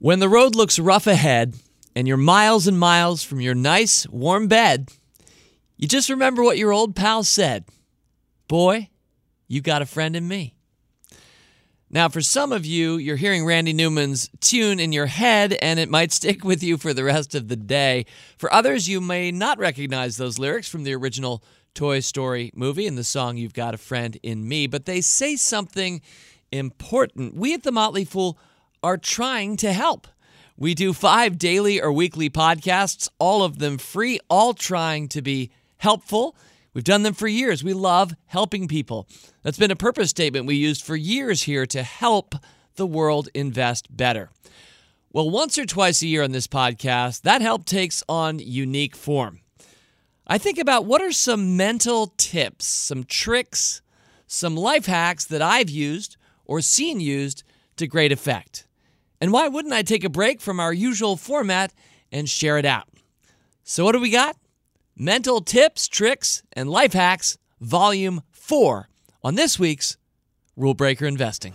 When the road looks rough ahead and you're miles and miles from your nice, warm bed, you just remember what your old pal said Boy, you got a friend in me. Now, for some of you, you're hearing Randy Newman's tune in your head, and it might stick with you for the rest of the day. For others, you may not recognize those lyrics from the original Toy Story movie and the song You've Got a Friend in Me, but they say something important. We at The Motley Fool are trying to help. We do five daily or weekly podcasts, all of them free, all trying to be helpful. We've done them for years. We love helping people. That's been a purpose statement we used for years here to help the world invest better. Well, once or twice a year on this podcast, that help takes on unique form. I think about what are some mental tips, some tricks, some life hacks that I've used or seen used to great effect. And why wouldn't I take a break from our usual format and share it out? So, what do we got? Mental Tips, Tricks, and Life Hacks, Volume 4, on this week's Rule Breaker Investing.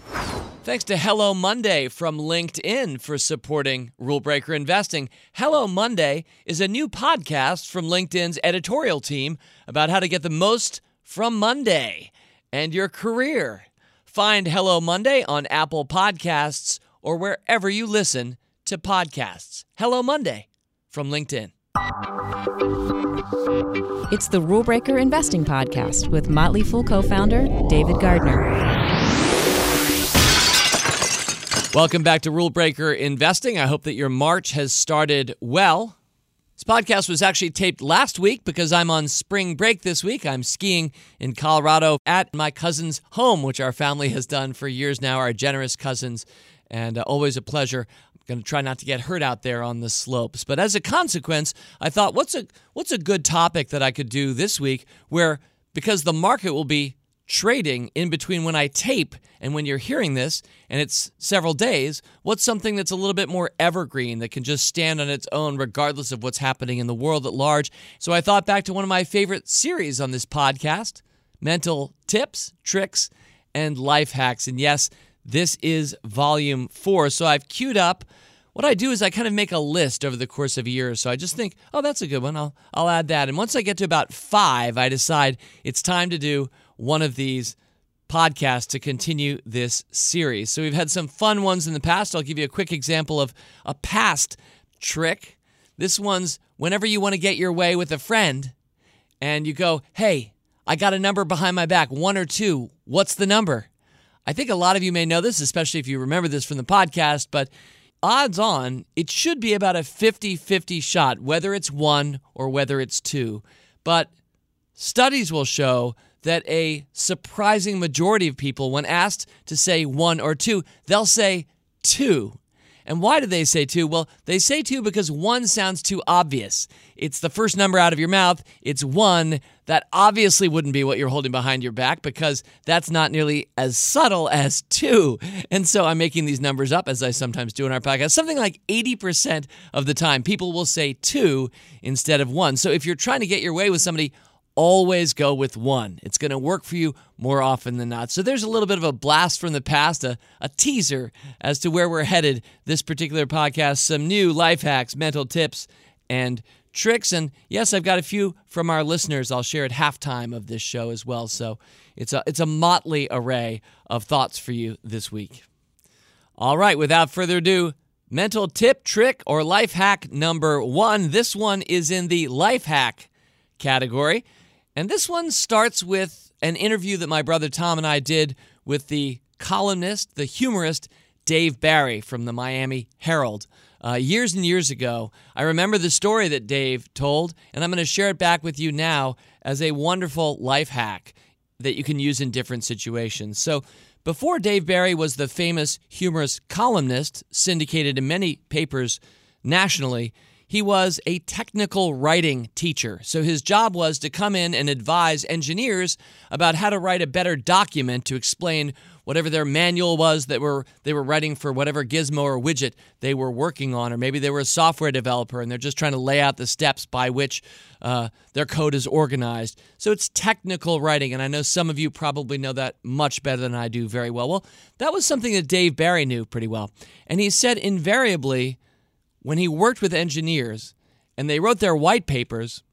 Thanks to Hello Monday from LinkedIn for supporting Rule Breaker Investing. Hello Monday is a new podcast from LinkedIn's editorial team about how to get the most from Monday and your career. Find Hello Monday on Apple Podcasts or wherever you listen to podcasts. Hello Monday from LinkedIn. It's the Rule Breaker Investing Podcast with Motley Fool co founder David Gardner. Welcome back to Rule Breaker Investing. I hope that your March has started well. This podcast was actually taped last week because I'm on spring break this week. I'm skiing in Colorado at my cousin's home, which our family has done for years now, our generous cousins, and uh, always a pleasure. I'm going to try not to get hurt out there on the slopes. But as a consequence, I thought, what's a what's a good topic that I could do this week where because the market will be trading in between when I tape and when you're hearing this, and it's several days, what's something that's a little bit more evergreen that can just stand on its own regardless of what's happening in the world at large? So I thought back to one of my favorite series on this podcast mental tips, tricks, and life hacks. And yes, this is volume four. So I've queued up. What I do is I kind of make a list over the course of a year. So I just think, oh, that's a good one. I'll, I'll add that. And once I get to about five, I decide it's time to do one of these podcasts to continue this series. So we've had some fun ones in the past. I'll give you a quick example of a past trick. This one's whenever you want to get your way with a friend and you go, hey, I got a number behind my back, one or two. What's the number? I think a lot of you may know this, especially if you remember this from the podcast, but odds on, it should be about a 50 50 shot, whether it's one or whether it's two. But studies will show that a surprising majority of people, when asked to say one or two, they'll say two. And why do they say two? Well, they say two because one sounds too obvious. It's the first number out of your mouth, it's one. That obviously wouldn't be what you're holding behind your back because that's not nearly as subtle as two. And so I'm making these numbers up as I sometimes do in our podcast. Something like 80% of the time, people will say two instead of one. So if you're trying to get your way with somebody, always go with one. It's going to work for you more often than not. So there's a little bit of a blast from the past, a, a teaser as to where we're headed this particular podcast, some new life hacks, mental tips, and tricks. And yes, I've got a few from our listeners I'll share at halftime of this show as well. So it's a, it's a motley array of thoughts for you this week. All right, without further ado, mental tip, trick, or life hack number one. This one is in the life hack category. And this one starts with an interview that my brother Tom and I did with the columnist, the humorist, Dave Barry from the Miami Herald. Uh, years and years ago, I remember the story that Dave told, and I'm going to share it back with you now as a wonderful life hack that you can use in different situations. So, before Dave Barry was the famous humorous columnist syndicated in many papers nationally, he was a technical writing teacher. So his job was to come in and advise engineers about how to write a better document to explain whatever their manual was that were they were writing for whatever gizmo or widget they were working on, or maybe they were a software developer and they're just trying to lay out the steps by which uh, their code is organized. So it's technical writing, and I know some of you probably know that much better than I do very well. Well, that was something that Dave Barry knew pretty well, and he said invariably when he worked with engineers and they wrote their white papers,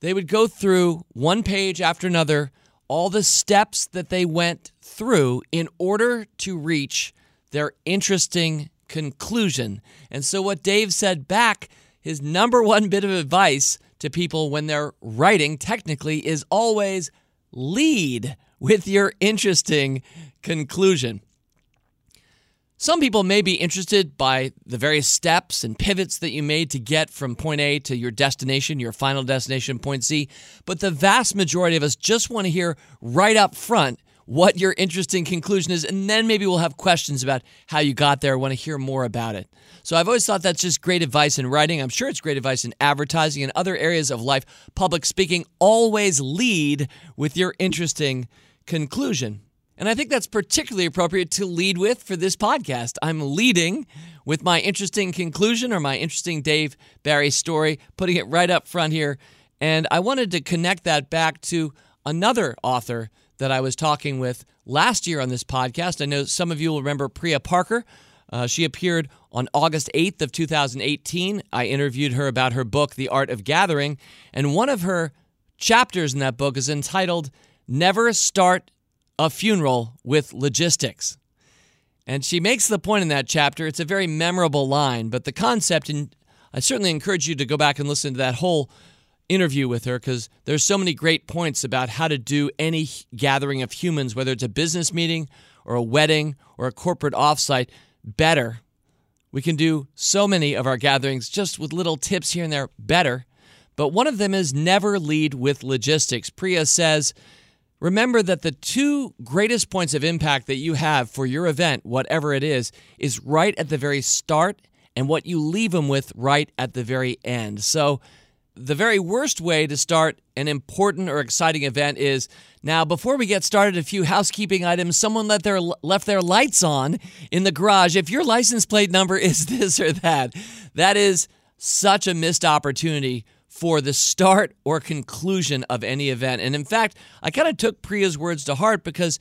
they would go through one page after another all the steps that they went through in order to reach their interesting conclusion. And so, what Dave said back, his number one bit of advice to people when they're writing technically is always lead with your interesting conclusion. Some people may be interested by the various steps and pivots that you made to get from point A to your destination, your final destination, point C, but the vast majority of us just want to hear right up front what your interesting conclusion is, and then maybe we'll have questions about how you got there, want to hear more about it. So I've always thought that's just great advice in writing. I'm sure it's great advice in advertising and other areas of life. Public speaking, always lead with your interesting conclusion. And I think that's particularly appropriate to lead with for this podcast. I'm leading with my interesting conclusion or my interesting Dave Barry story, putting it right up front here. And I wanted to connect that back to another author that I was talking with last year on this podcast. I know some of you will remember Priya Parker. Uh, she appeared on August 8th of 2018. I interviewed her about her book, The Art of Gathering, and one of her chapters in that book is entitled Never Start a funeral with logistics. And she makes the point in that chapter. It's a very memorable line, but the concept, and I certainly encourage you to go back and listen to that whole interview with her because there's so many great points about how to do any gathering of humans, whether it's a business meeting or a wedding or a corporate offsite, better. We can do so many of our gatherings just with little tips here and there better. But one of them is never lead with logistics. Priya says, Remember that the two greatest points of impact that you have for your event, whatever it is, is right at the very start and what you leave them with right at the very end. So, the very worst way to start an important or exciting event is now before we get started a few housekeeping items someone let their left their lights on in the garage if your license plate number is this or that that is such a missed opportunity for the start or conclusion of any event. And in fact, I kind of took Priya's words to heart because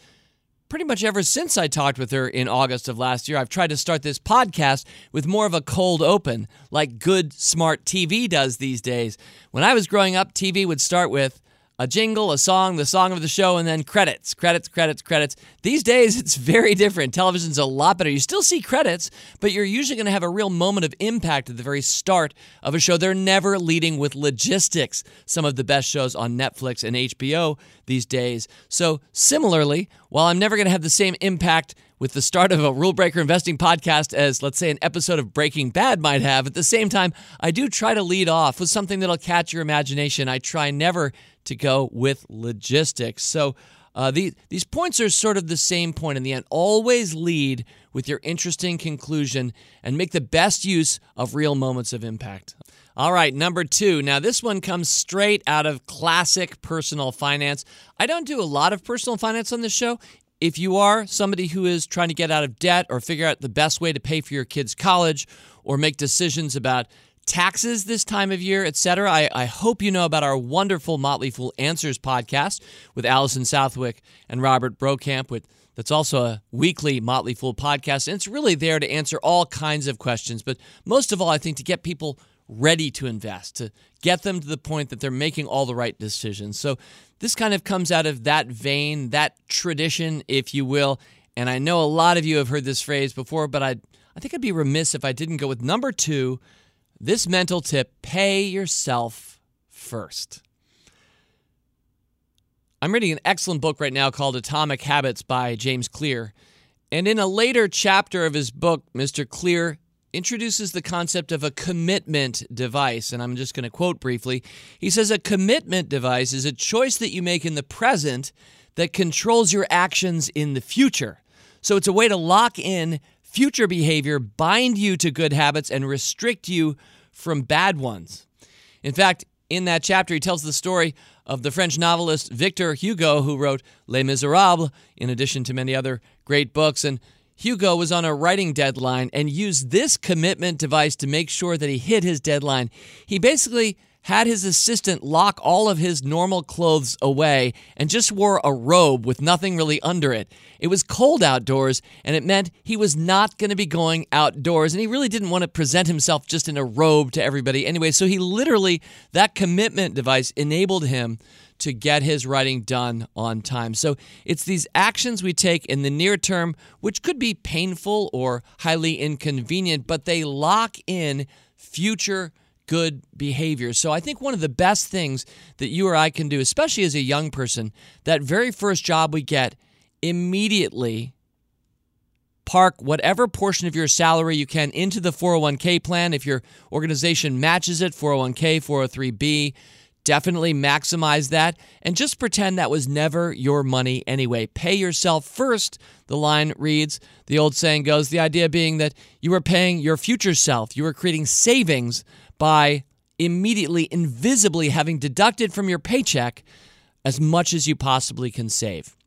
pretty much ever since I talked with her in August of last year, I've tried to start this podcast with more of a cold open, like good, smart TV does these days. When I was growing up, TV would start with, a jingle, a song, the song of the show, and then credits, credits, credits, credits. These days, it's very different. Television's a lot better. You still see credits, but you're usually going to have a real moment of impact at the very start of a show. They're never leading with logistics. Some of the best shows on Netflix and HBO these days. So, similarly, while I'm never going to have the same impact with the start of a rule breaker investing podcast as, let's say, an episode of Breaking Bad might have. At the same time, I do try to lead off with something that'll catch your imagination. I try never to go with logistics. So, uh, the, these points are sort of the same point in the end. Always lead with your interesting conclusion and make the best use of real moments of impact. All right, number two. Now, this one comes straight out of classic personal finance. I don't do a lot of personal finance on this show. If you are somebody who is trying to get out of debt or figure out the best way to pay for your kids' college or make decisions about taxes this time of year, etc., I, I hope you know about our wonderful Motley Fool Answers podcast with Allison Southwick and Robert Brokamp with that's also a weekly Motley Fool podcast. And it's really there to answer all kinds of questions. But most of all, I think to get people ready to invest, to get them to the point that they're making all the right decisions. So this kind of comes out of that vein, that tradition, if you will. And I know a lot of you have heard this phrase before, but I I think I'd be remiss if I didn't go with number 2, this mental tip, pay yourself first. I'm reading an excellent book right now called Atomic Habits by James Clear. And in a later chapter of his book, Mr. Clear introduces the concept of a commitment device. And I'm just going to quote briefly. He says, A commitment device is a choice that you make in the present that controls your actions in the future. So it's a way to lock in future behavior, bind you to good habits, and restrict you from bad ones. In fact, in that chapter, he tells the story of the French novelist Victor Hugo, who wrote Les Miserables, in addition to many other great books. And Hugo was on a writing deadline and used this commitment device to make sure that he hit his deadline. He basically had his assistant lock all of his normal clothes away and just wore a robe with nothing really under it. It was cold outdoors, and it meant he was not going to be going outdoors, and he really didn't want to present himself just in a robe to everybody anyway. So he literally, that commitment device enabled him to get his writing done on time. So it's these actions we take in the near term, which could be painful or highly inconvenient, but they lock in future good behavior. So I think one of the best things that you or I can do, especially as a young person, that very first job we get, immediately park whatever portion of your salary you can into the 401k plan. If your organization matches it, 401k, 403b, definitely maximize that and just pretend that was never your money anyway. Pay yourself first, the line reads. The old saying goes the idea being that you were paying your future self, you were creating savings by immediately, invisibly having deducted from your paycheck as much as you possibly can save.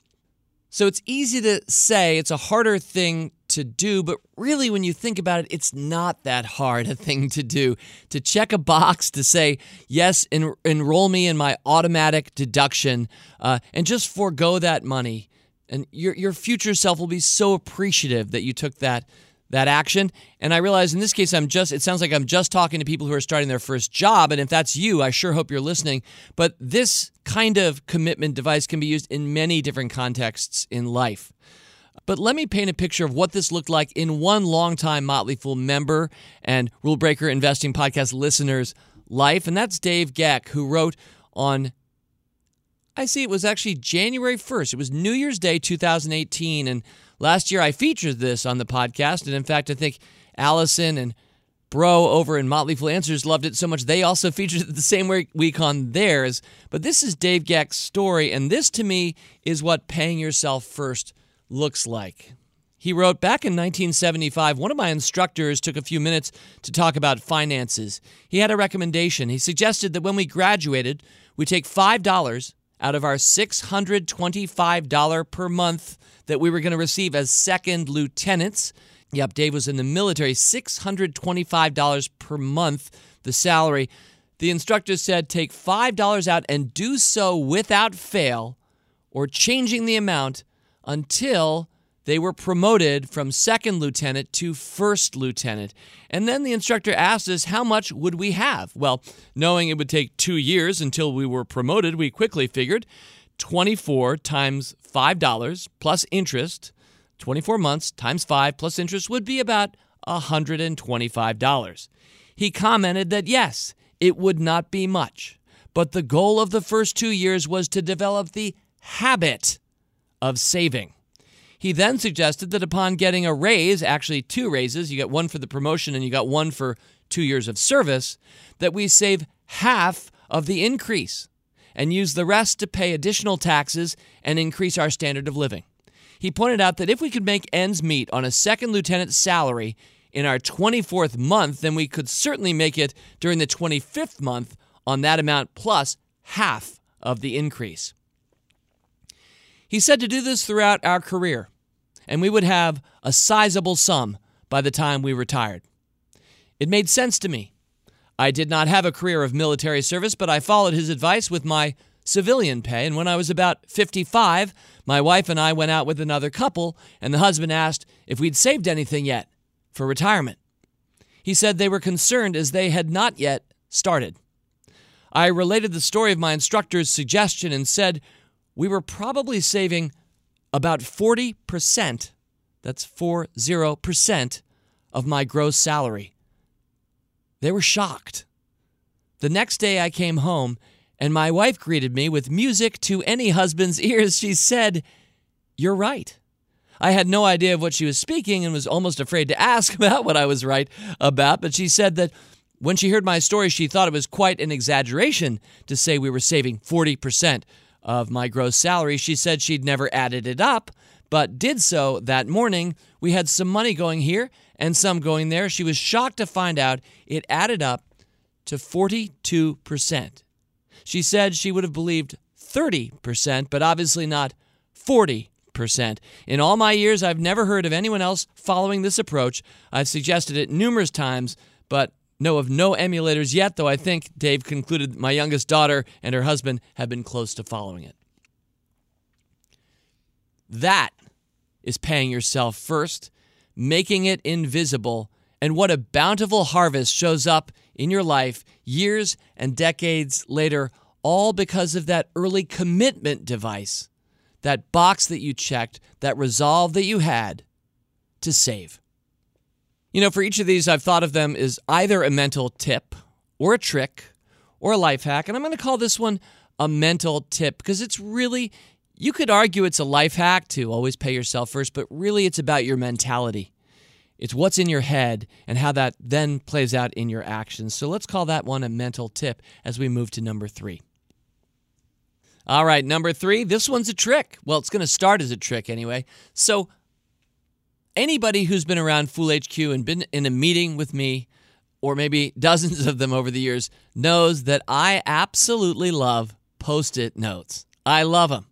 So it's easy to say, it's a harder thing to do, but really, when you think about it, it's not that hard a thing to do. To check a box to say, yes, en- enroll me in my automatic deduction uh, and just forego that money. And your, your future self will be so appreciative that you took that that action. And I realize in this case, I'm just, it sounds like I'm just talking to people who are starting their first job. And if that's you, I sure hope you're listening. But this kind of commitment device can be used in many different contexts in life. But let me paint a picture of what this looked like in one longtime Motley Fool member and Rule Breaker Investing Podcast listener's life. And that's Dave Geck, who wrote on I see it was actually January 1st. It was New Year's Day 2018. And Last year, I featured this on the podcast, and in fact, I think Allison and Bro over in Motley Fool Answers loved it so much they also featured it the same week on theirs. But this is Dave Gack's story, and this to me is what paying yourself first looks like. He wrote back in 1975, one of my instructors took a few minutes to talk about finances. He had a recommendation. He suggested that when we graduated, we take $5 out of our $625 per month that we were going to receive as second lieutenants. Yep, Dave was in the military, $625 per month, the salary. The instructor said take $5 out and do so without fail or changing the amount until they were promoted from second lieutenant to first lieutenant. And then the instructor asked us how much would we have? Well, knowing it would take 2 years until we were promoted, we quickly figured 24 times $5 plus interest, 24 months times 5 plus interest would be about $125. He commented that yes, it would not be much, but the goal of the first 2 years was to develop the habit of saving. He then suggested that upon getting a raise, actually two raises, you get one for the promotion and you got one for two years of service, that we save half of the increase and use the rest to pay additional taxes and increase our standard of living. He pointed out that if we could make ends meet on a second lieutenant's salary in our 24th month, then we could certainly make it during the 25th month on that amount plus half of the increase. He said to do this throughout our career, and we would have a sizable sum by the time we retired. It made sense to me. I did not have a career of military service, but I followed his advice with my civilian pay. And when I was about 55, my wife and I went out with another couple, and the husband asked if we'd saved anything yet for retirement. He said they were concerned as they had not yet started. I related the story of my instructor's suggestion and said we were probably saving about 40%, that's 40% of my gross salary. They were shocked. The next day I came home and my wife greeted me with music to any husband's ears. She said, You're right. I had no idea of what she was speaking and was almost afraid to ask about what I was right about, but she said that when she heard my story, she thought it was quite an exaggeration to say we were saving 40% of my gross salary. She said she'd never added it up, but did so that morning. We had some money going here and some going there. She was shocked to find out it added up to 42%. She said she would have believed 30%, but obviously not 40%. In all my years, I've never heard of anyone else following this approach. I've suggested it numerous times, but know of no emulators yet, though I think Dave concluded my youngest daughter and her husband have been close to following it. That is paying yourself first, making it invisible, and what a bountiful harvest shows up in your life years and decades later, all because of that early commitment device, that box that you checked, that resolve that you had to save. You know, for each of these, I've thought of them as either a mental tip or a trick or a life hack. And I'm going to call this one a mental tip because it's really, you could argue it's a life hack to always pay yourself first, but really it's about your mentality. It's what's in your head and how that then plays out in your actions. So let's call that one a mental tip as we move to number three. All right, number three, this one's a trick. Well, it's going to start as a trick anyway. So anybody who's been around Fool HQ and been in a meeting with me, or maybe dozens of them over the years, knows that I absolutely love post it notes. I love them.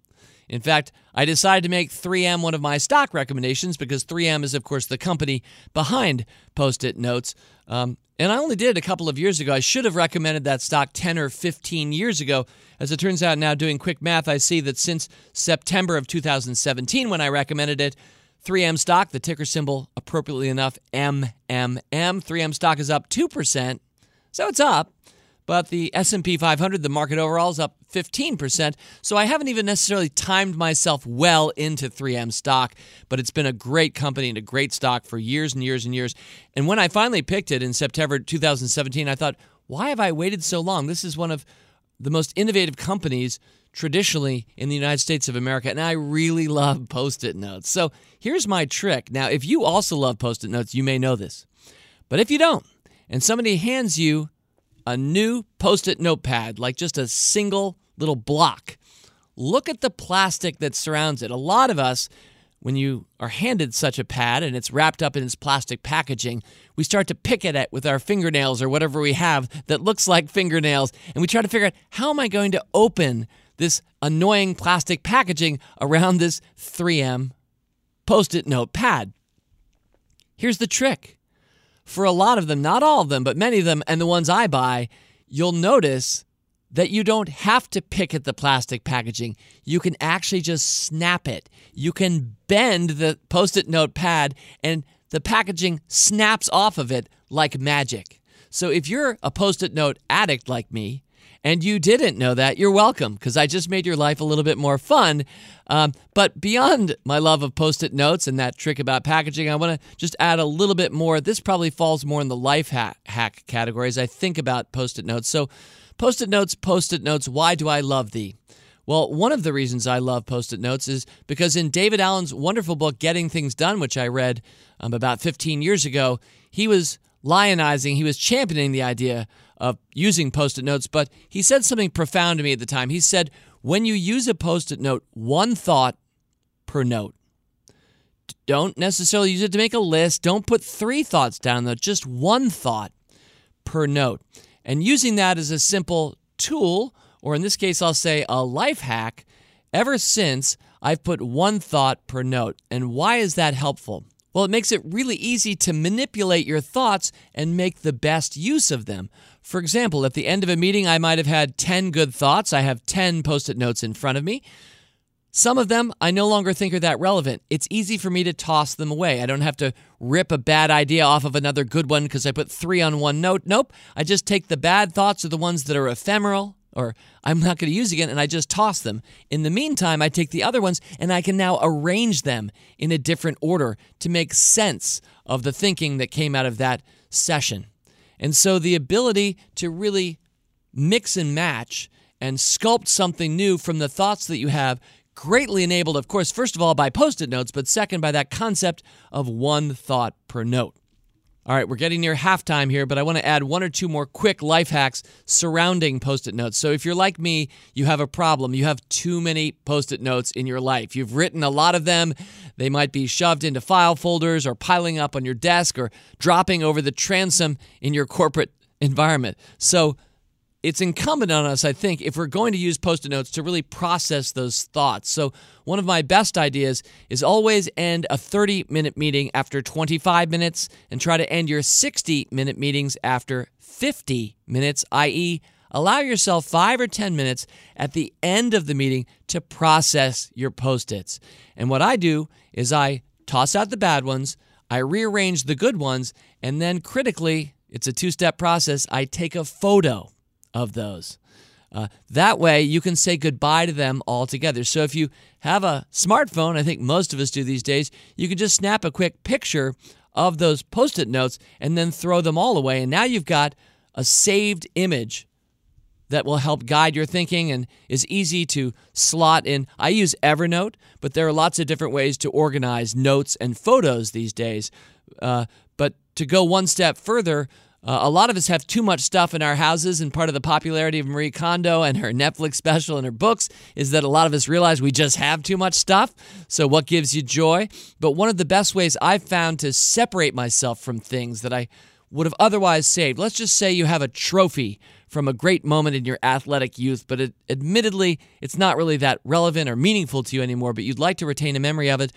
In fact, I decided to make 3M one of my stock recommendations because 3M is, of course, the company behind Post it Notes. Um, and I only did it a couple of years ago. I should have recommended that stock 10 or 15 years ago. As it turns out, now doing quick math, I see that since September of 2017, when I recommended it, 3M stock, the ticker symbol appropriately enough, MMM. 3M stock is up 2%. So it's up, but the S&P 500, the market overall is up 15%. So I haven't even necessarily timed myself well into 3M stock, but it's been a great company and a great stock for years and years and years. And when I finally picked it in September 2017, I thought, why have I waited so long? This is one of the most innovative companies traditionally in the United States of America, and I really love post it notes. So here's my trick. Now, if you also love post it notes, you may know this. But if you don't, and somebody hands you a new post it notepad, like just a single little block, look at the plastic that surrounds it. A lot of us, when you are handed such a pad and it's wrapped up in its plastic packaging, we start to pick at it with our fingernails or whatever we have that looks like fingernails, and we try to figure out how am I going to open this annoying plastic packaging around this 3M post it note pad. Here's the trick for a lot of them, not all of them, but many of them, and the ones I buy, you'll notice that you don't have to pick at the plastic packaging. You can actually just snap it. You can bend the post it note pad, and the packaging snaps off of it like magic. So if you're a post it note addict like me, and you didn't know that, you're welcome because I just made your life a little bit more fun. Um, but beyond my love of post it notes and that trick about packaging, I want to just add a little bit more. This probably falls more in the life hack, hack category as I think about post it notes. So, post it notes, post it notes, why do I love thee? Well, one of the reasons I love post it notes is because in David Allen's wonderful book, Getting Things Done, which I read um, about 15 years ago, he was lionizing, he was championing the idea of using post it notes, but he said something profound to me at the time. He said, when you use a post it note, one thought per note. Don't necessarily use it to make a list. Don't put three thoughts down, though, just one thought per note. And using that as a simple tool, or in this case, I'll say a life hack, ever since I've put one thought per note. And why is that helpful? Well, it makes it really easy to manipulate your thoughts and make the best use of them. For example, at the end of a meeting, I might have had 10 good thoughts. I have 10 post it notes in front of me. Some of them I no longer think are that relevant. It's easy for me to toss them away. I don't have to rip a bad idea off of another good one because I put three on one note. Nope. I just take the bad thoughts or the ones that are ephemeral or I'm not going to use again, and I just toss them. In the meantime, I take the other ones and I can now arrange them in a different order to make sense of the thinking that came out of that session. And so the ability to really mix and match and sculpt something new from the thoughts that you have greatly enabled, of course, first of all, by post it notes, but second, by that concept of one thought per note. All right, we're getting near halftime here, but I want to add one or two more quick life hacks surrounding post it notes. So, if you're like me, you have a problem. You have too many post it notes in your life. You've written a lot of them. They might be shoved into file folders or piling up on your desk or dropping over the transom in your corporate environment. So it's incumbent on us, I think, if we're going to use post it notes to really process those thoughts. So, one of my best ideas is always end a 30 minute meeting after 25 minutes and try to end your 60 minute meetings after 50 minutes, i.e., allow yourself five or 10 minutes at the end of the meeting to process your post its. And what I do is I toss out the bad ones, I rearrange the good ones, and then critically, it's a two step process, I take a photo of those. Uh, that way, you can say goodbye to them altogether. So, if you have a smartphone, I think most of us do these days, you can just snap a quick picture of those post it notes and then throw them all away. And now you've got a saved image that will help guide your thinking and is easy to slot in. I use Evernote, but there are lots of different ways to organize notes and photos these days. Uh, but to go one step further, uh, a lot of us have too much stuff in our houses, and part of the popularity of Marie Kondo and her Netflix special and her books is that a lot of us realize we just have too much stuff. So, what gives you joy? But one of the best ways I've found to separate myself from things that I would have otherwise saved, let's just say you have a trophy from a great moment in your athletic youth, but it, admittedly, it's not really that relevant or meaningful to you anymore, but you'd like to retain a memory of it.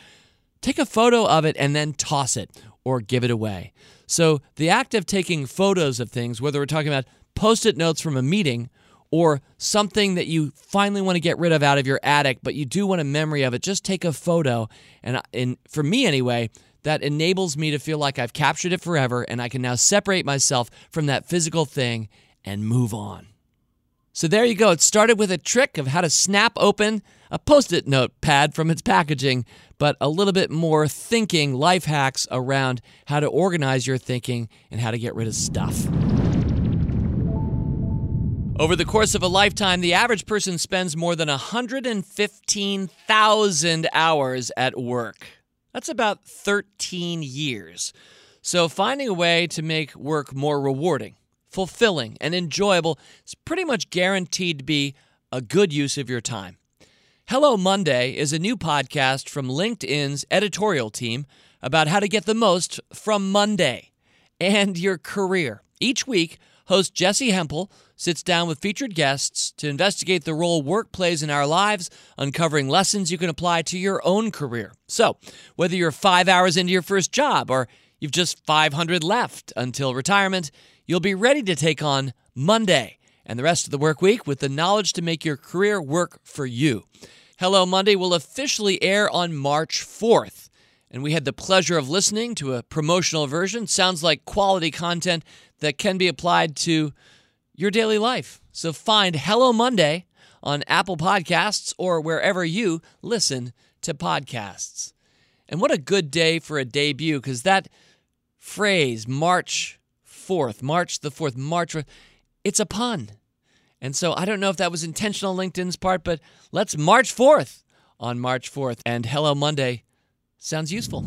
Take a photo of it and then toss it or give it away. So, the act of taking photos of things, whether we're talking about post it notes from a meeting or something that you finally want to get rid of out of your attic, but you do want a memory of it, just take a photo. And, uh, and for me, anyway, that enables me to feel like I've captured it forever and I can now separate myself from that physical thing and move on. So there you go. It started with a trick of how to snap open a post it note pad from its packaging, but a little bit more thinking life hacks around how to organize your thinking and how to get rid of stuff. Over the course of a lifetime, the average person spends more than 115,000 hours at work. That's about 13 years. So, finding a way to make work more rewarding, fulfilling, and enjoyable is pretty much guaranteed to be a good use of your time. Hello Monday is a new podcast from LinkedIn's editorial team about how to get the most from Monday and your career. Each week, host Jessi Hempel sits down with featured guests to investigate the role work plays in our lives, uncovering lessons you can apply to your own career. So, whether you're five hours into your first job or you've just 500 left until retirement, you'll be ready to take on Monday and the rest of the work week with the knowledge to make your career work for you. Hello Monday will officially air on March 4th. And we had the pleasure of listening to a promotional version. Sounds like quality content that can be applied to your daily life. So find Hello Monday on Apple Podcasts or wherever you listen to podcasts. And what a good day for a debut, because that phrase, March 4th, March the 4th, March, it's a pun. And so I don't know if that was intentional LinkedIn's part, but let's March 4th on March 4th. And Hello Monday sounds useful.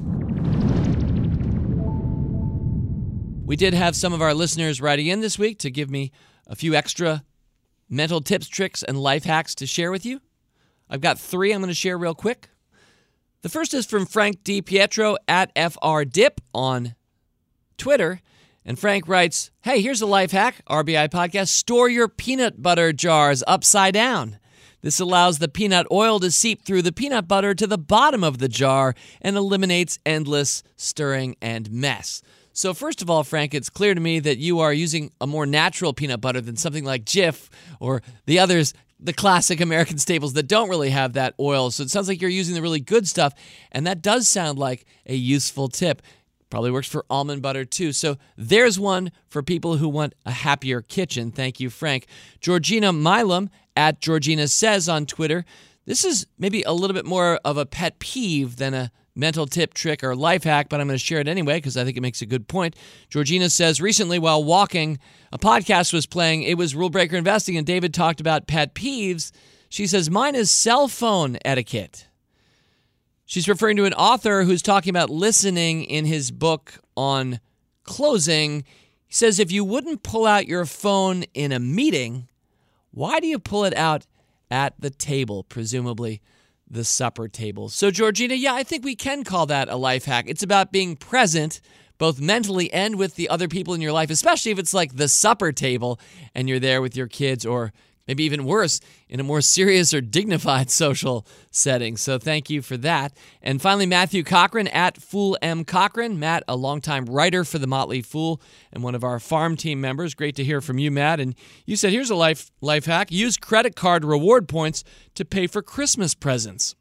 We did have some of our listeners writing in this week to give me a few extra mental tips, tricks, and life hacks to share with you. I've got three I'm going to share real quick. The first is from Frank DiPietro at FRDip on Twitter. And Frank writes, Hey, here's a life hack, RBI podcast. Store your peanut butter jars upside down. This allows the peanut oil to seep through the peanut butter to the bottom of the jar and eliminates endless stirring and mess. So, first of all, Frank, it's clear to me that you are using a more natural peanut butter than something like Jif or the others, the classic American staples that don't really have that oil. So, it sounds like you're using the really good stuff. And that does sound like a useful tip. Probably works for almond butter too. So there's one for people who want a happier kitchen. Thank you, Frank. Georgina Milam at Georgina Says on Twitter. This is maybe a little bit more of a pet peeve than a mental tip, trick, or life hack, but I'm going to share it anyway because I think it makes a good point. Georgina says recently while walking, a podcast was playing. It was Rule Breaker Investing, and David talked about pet peeves. She says, Mine is cell phone etiquette. She's referring to an author who's talking about listening in his book on closing. He says, if you wouldn't pull out your phone in a meeting, why do you pull it out at the table, presumably the supper table? So, Georgina, yeah, I think we can call that a life hack. It's about being present, both mentally and with the other people in your life, especially if it's like the supper table and you're there with your kids or maybe even worse, in a more serious or dignified social setting. So thank you for that. And finally, Matthew Cochran at Fool M. Cochran. Matt, a longtime writer for The Motley Fool and one of our farm team members. Great to hear from you, Matt. And you said, here's a life, life hack use credit card reward points to pay for Christmas presents.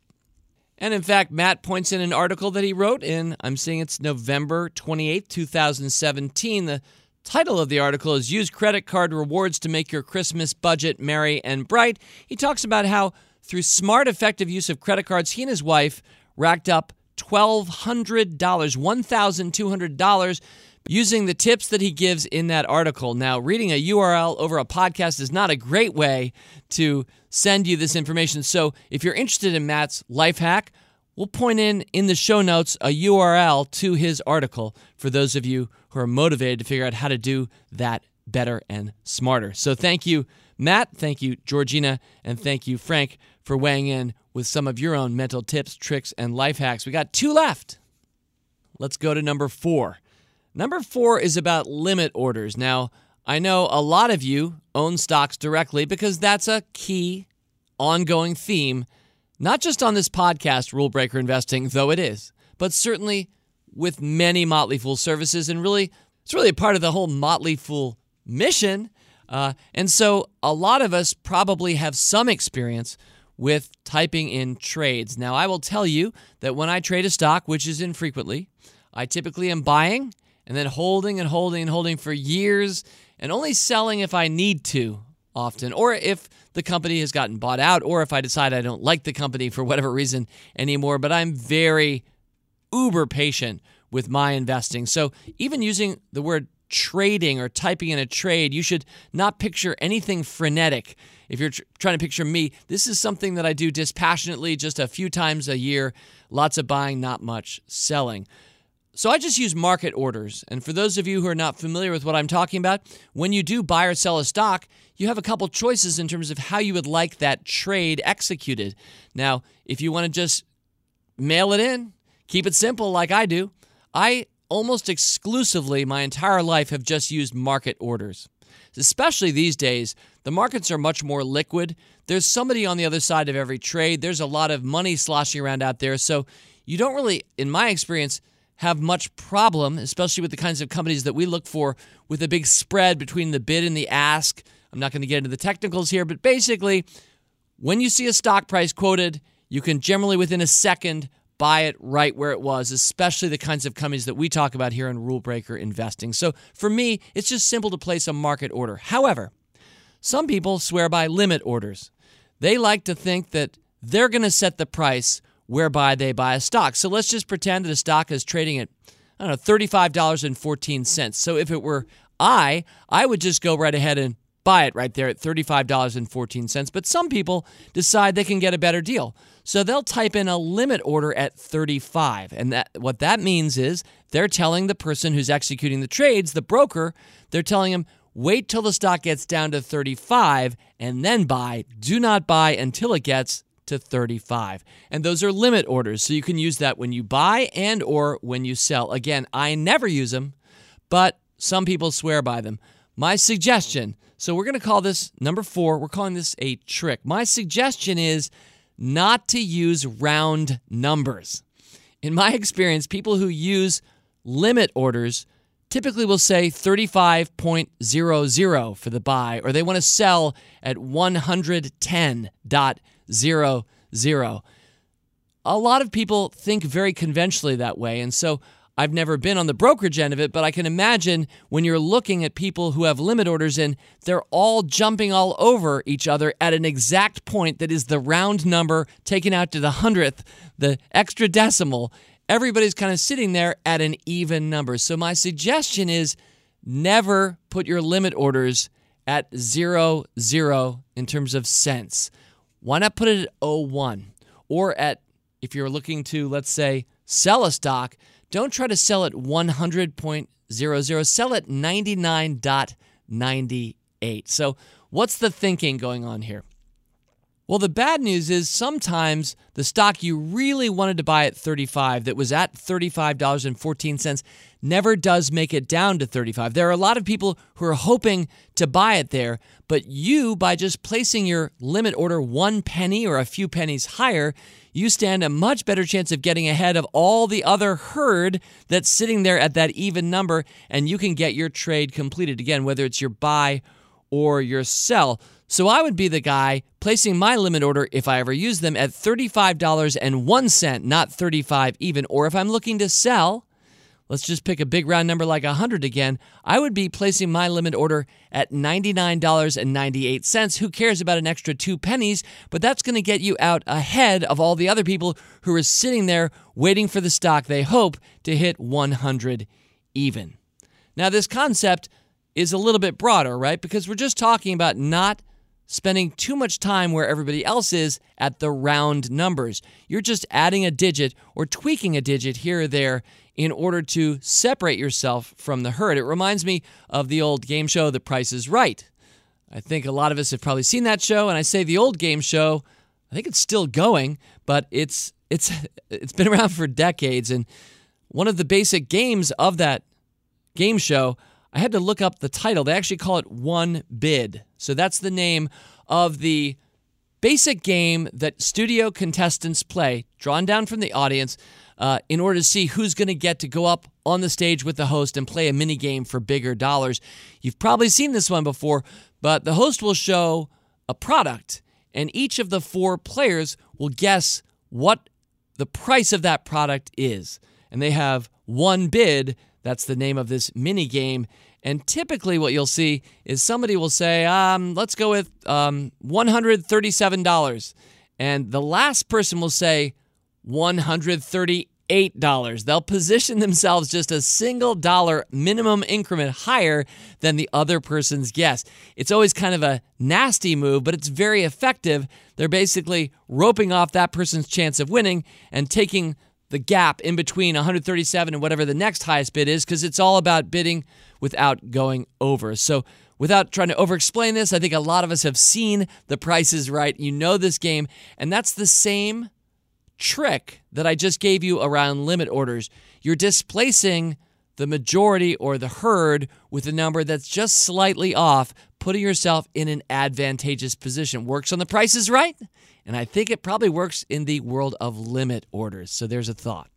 And in fact, Matt points in an article that he wrote in, I'm seeing it's November 28, 2017. The Title of the article is Use Credit Card Rewards to Make Your Christmas Budget Merry and Bright. He talks about how, through smart, effective use of credit cards, he and his wife racked up $1,200, $1,200 using the tips that he gives in that article. Now, reading a URL over a podcast is not a great way to send you this information. So, if you're interested in Matt's life hack, we'll point in in the show notes a URL to his article for those of you who are motivated to figure out how to do that better and smarter. So thank you, Matt. Thank you, Georgina. And thank you, Frank, for weighing in with some of your own mental tips, tricks, and life hacks. We got two left. Let's go to number four. Number four is about limit orders. Now, I know a lot of you own stocks directly because that's a key ongoing theme, not just on this podcast, Rule Breaker Investing, though it is, but certainly with many Motley Fool services, and really, it's really a part of the whole Motley Fool mission. Uh, and so, a lot of us probably have some experience with typing in trades. Now, I will tell you that when I trade a stock, which is infrequently, I typically am buying and then holding and holding and holding for years and only selling if I need to often, or if the company has gotten bought out, or if I decide I don't like the company for whatever reason anymore. But I'm very, uber patient with my investing. So even using the word trading or typing in a trade, you should not picture anything frenetic. If you're tr- trying to picture me, this is something that I do dispassionately just a few times a year. Lots of buying, not much selling. So I just use market orders. And for those of you who are not familiar with what I'm talking about, when you do buy or sell a stock, you have a couple choices in terms of how you would like that trade executed. Now, if you want to just mail it in, Keep it simple like I do. I almost exclusively my entire life have just used market orders. Especially these days, the markets are much more liquid. There's somebody on the other side of every trade. There's a lot of money sloshing around out there. So you don't really, in my experience, have much problem, especially with the kinds of companies that we look for, with a big spread between the bid and the ask. I'm not going to get into the technicals here, but basically, when you see a stock price quoted, you can generally within a second buy it right where it was, especially the kinds of companies that we talk about here in Rule Breaker Investing. So for me, it's just simple to place a market order. However, some people swear by limit orders. They like to think that they're going to set the price whereby they buy a stock. So let's just pretend that a stock is trading at I don't know, $35.14. So if it were I, I would just go right ahead and buy it right there at $35.14. But some people decide they can get a better deal. So they'll type in a limit order at 35. And that what that means is they're telling the person who's executing the trades, the broker, they're telling him wait till the stock gets down to 35 and then buy. Do not buy until it gets to 35. And those are limit orders. So you can use that when you buy and or when you sell. Again, I never use them, but some people swear by them. My suggestion, so we're going to call this number 4, we're calling this a trick. My suggestion is not to use round numbers. In my experience, people who use limit orders typically will say 35.00 for the buy, or they want to sell at 110.00. A lot of people think very conventionally that way, and so I've never been on the brokerage end of it, but I can imagine when you're looking at people who have limit orders in, they're all jumping all over each other at an exact point that is the round number taken out to the hundredth, the extra decimal. Everybody's kind of sitting there at an even number. So my suggestion is never put your limit orders at zero zero in terms of cents. Why not put it at 01 or at if you're looking to let's say sell a stock don't try to sell at 100.00, sell at 99.98. So, what's the thinking going on here? Well, the bad news is sometimes the stock you really wanted to buy at 35 that was at $35.14 never does make it down to 35. There are a lot of people who are hoping to buy it there, but you by just placing your limit order 1 penny or a few pennies higher, you stand a much better chance of getting ahead of all the other herd that's sitting there at that even number and you can get your trade completed again whether it's your buy or your sell. So I would be the guy placing my limit order if I ever use them at $35.01, not 35 even. Or if I'm looking to sell, let's just pick a big round number like 100 again, I would be placing my limit order at $99.98. Who cares about an extra 2 pennies, but that's going to get you out ahead of all the other people who are sitting there waiting for the stock they hope to hit 100 even. Now this concept is a little bit broader, right? Because we're just talking about not spending too much time where everybody else is at the round numbers. You're just adding a digit or tweaking a digit here or there in order to separate yourself from the herd. It reminds me of the old game show, The Price is Right. I think a lot of us have probably seen that show, and I say the old game show, I think it's still going, but it's it's it's been around for decades and one of the basic games of that game show I had to look up the title. They actually call it One Bid. So that's the name of the basic game that studio contestants play, drawn down from the audience, uh, in order to see who's going to get to go up on the stage with the host and play a mini game for bigger dollars. You've probably seen this one before, but the host will show a product, and each of the four players will guess what the price of that product is. And they have one bid that's the name of this mini game. And typically, what you'll see is somebody will say, um, let's go with um, $137. And the last person will say $138. They'll position themselves just a single dollar minimum increment higher than the other person's guess. It's always kind of a nasty move, but it's very effective. They're basically roping off that person's chance of winning and taking the gap in between 137 and whatever the next highest bid is because it's all about bidding without going over. So, without trying to over explain this, I think a lot of us have seen the Price is Right. You know this game, and that's the same trick that I just gave you around limit orders. You're displacing the majority or the herd with a number that's just slightly off, putting yourself in an advantageous position. Works on the Price is Right, and I think it probably works in the world of limit orders. So there's a thought.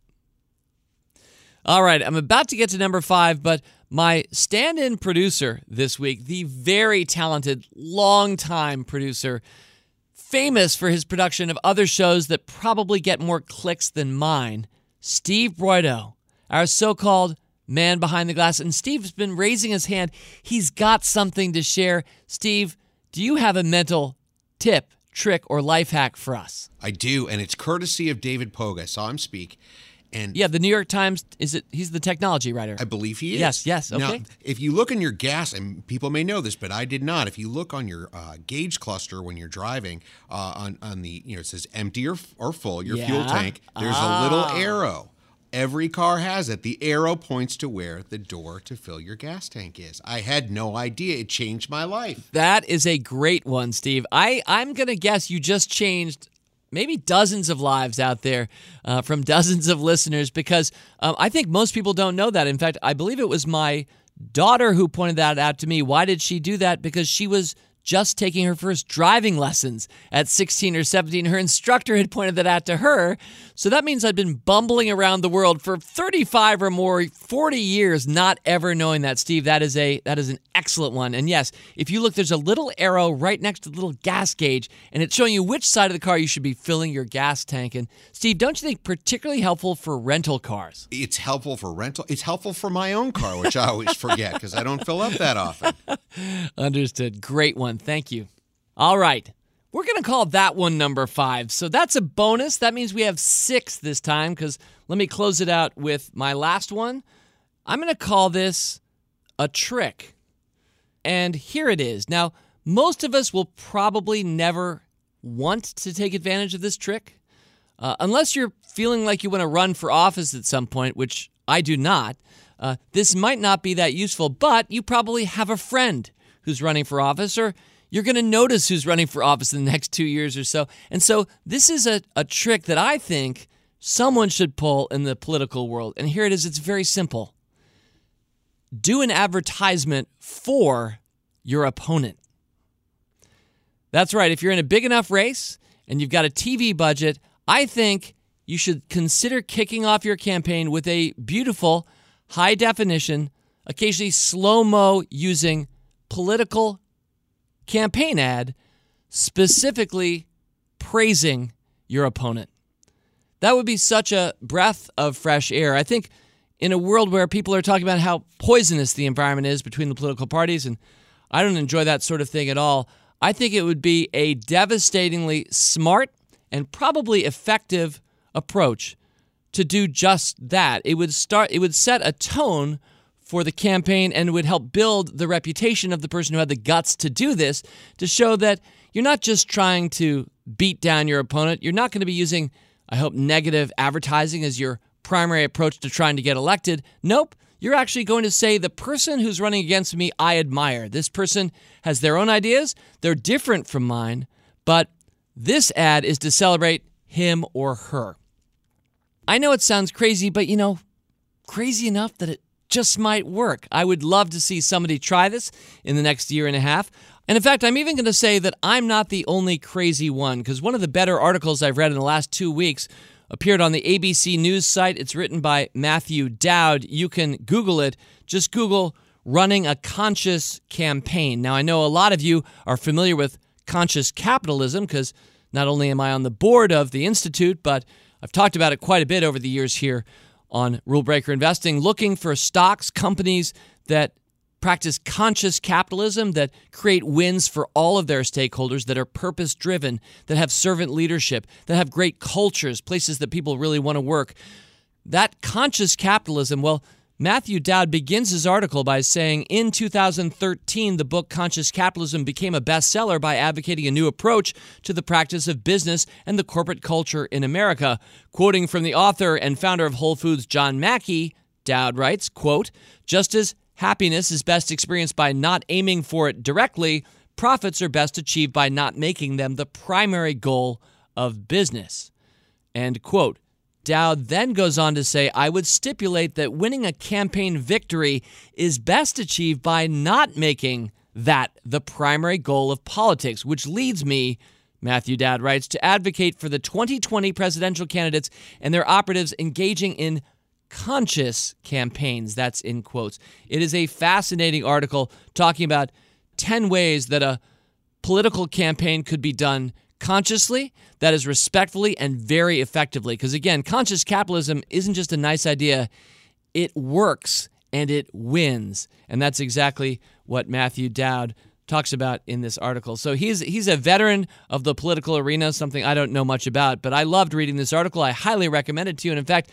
All right, I'm about to get to number five, but my stand in producer this week, the very talented, long-time producer, famous for his production of other shows that probably get more clicks than mine, Steve Broido, our so called man behind the glass. And Steve's been raising his hand. He's got something to share. Steve, do you have a mental tip trick or life hack for us? I do, and it's courtesy of David Pogue. I saw him speak. And yeah, the New York Times is it? He's the technology writer. I believe he is. Yes, yes. Okay. Now, if you look in your gas, and people may know this, but I did not. If you look on your uh, gauge cluster when you're driving, uh, on on the you know it says empty or, or full your yeah. fuel tank. There's ah. a little arrow. Every car has it. The arrow points to where the door to fill your gas tank is. I had no idea. It changed my life. That is a great one, Steve. I, I'm going to guess you just changed maybe dozens of lives out there uh, from dozens of listeners because um, I think most people don't know that. In fact, I believe it was my daughter who pointed that out to me. Why did she do that? Because she was just taking her first driving lessons at 16 or 17. Her instructor had pointed that out to her. So that means I'd been bumbling around the world for 35 or more 40 years not ever knowing that. Steve, that is a that is an excellent one. And yes, if you look there's a little arrow right next to the little gas gauge and it's showing you which side of the car you should be filling your gas tank. And Steve, don't you think particularly helpful for rental cars? It's helpful for rental. It's helpful for my own car, which I always forget because I don't fill up that often. Understood. Great one. Thank you. All right. We're going to call that one number five. So that's a bonus. That means we have six this time because let me close it out with my last one. I'm going to call this a trick. And here it is. Now, most of us will probably never want to take advantage of this trick. Uh, unless you're feeling like you want to run for office at some point, which I do not, uh, this might not be that useful, but you probably have a friend who's running for office, or You're going to notice who's running for office in the next two years or so. And so this is a, a trick that I think someone should pull in the political world. And here it is it's very simple do an advertisement for your opponent. That's right. If you're in a big enough race and you've got a TV budget, I think you should consider kicking off your campaign with a beautiful, high definition, occasionally slow mo using political campaign ad specifically praising your opponent. That would be such a breath of fresh air. I think in a world where people are talking about how poisonous the environment is between the political parties, and I don't enjoy that sort of thing at all, I think it would be a devastatingly smart and probably effective approach to do just that. It would start it would set a tone for the campaign and would help build the reputation of the person who had the guts to do this to show that you're not just trying to beat down your opponent. You're not going to be using, I hope, negative advertising as your primary approach to trying to get elected. Nope. You're actually going to say the person who's running against me, I admire. This person has their own ideas. They're different from mine, but this ad is to celebrate him or her. I know it sounds crazy, but you know, crazy enough that it just might work. I would love to see somebody try this in the next year and a half. And in fact, I'm even going to say that I'm not the only crazy one, because one of the better articles I've read in the last two weeks appeared on the ABC News site. It's written by Matthew Dowd. You can Google it. Just Google running a conscious campaign. Now, I know a lot of you are familiar with conscious capitalism because not only am I on the board of the Institute, but I've talked about it quite a bit over the years here on Rule Breaker Investing, looking for stocks, companies that practice conscious capitalism, that create wins for all of their stakeholders, that are purpose driven, that have servant leadership, that have great cultures, places that people really want to work. That conscious capitalism, well, Matthew Dowd begins his article by saying in 2013, the book Conscious Capitalism became a bestseller by advocating a new approach to the practice of business and the corporate culture in America. Quoting from the author and founder of Whole Foods, John Mackey, Dowd writes, quote, just as happiness is best experienced by not aiming for it directly, profits are best achieved by not making them the primary goal of business. End quote. Dowd then goes on to say, I would stipulate that winning a campaign victory is best achieved by not making that the primary goal of politics, which leads me, Matthew Dowd writes, to advocate for the 2020 presidential candidates and their operatives engaging in conscious campaigns. That's in quotes. It is a fascinating article talking about 10 ways that a political campaign could be done consciously, that is respectfully and very effectively. Because again, conscious capitalism isn't just a nice idea, it works and it wins. And that's exactly what Matthew Dowd talks about in this article. So he's he's a veteran of the political arena, something I don't know much about, but I loved reading this article. I highly recommend it to you. And in fact,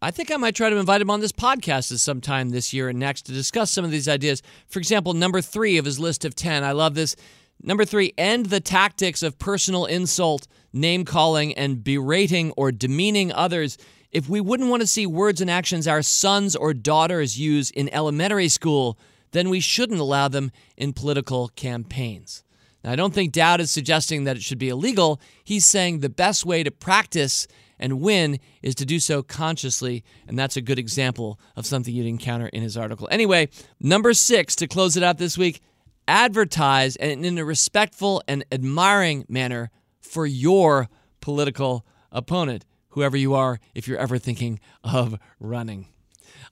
I think I might try to invite him on this podcast at some time this year and next to discuss some of these ideas. For example, number three of his list of 10. I love this. Number three, end the tactics of personal insult, name calling, and berating or demeaning others. If we wouldn't want to see words and actions our sons or daughters use in elementary school, then we shouldn't allow them in political campaigns. Now, I don't think Dowd is suggesting that it should be illegal. He's saying the best way to practice and win is to do so consciously, and that's a good example of something you'd encounter in his article. Anyway, number six to close it out this week advertise and in a respectful and admiring manner for your political opponent, whoever you are, if you're ever thinking of running.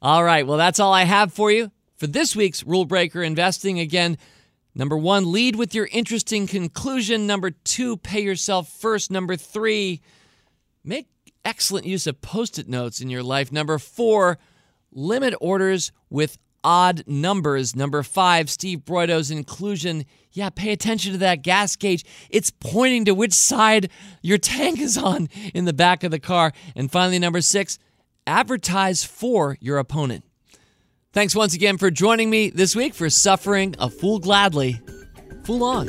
All right, well, that's all I have for you for this week's Rule Breaker Investing. Again, number one, lead with your interesting conclusion. Number two, pay yourself first. Number three, make excellent use of post it notes in your life. Number four, limit orders with odd numbers. Number five, Steve Broido's inclusion. Yeah, pay attention to that gas gauge. It's pointing to which side your tank is on in the back of the car. And finally, number six, advertise for your opponent. Thanks once again for joining me this week for Suffering a Fool Gladly. Fool on.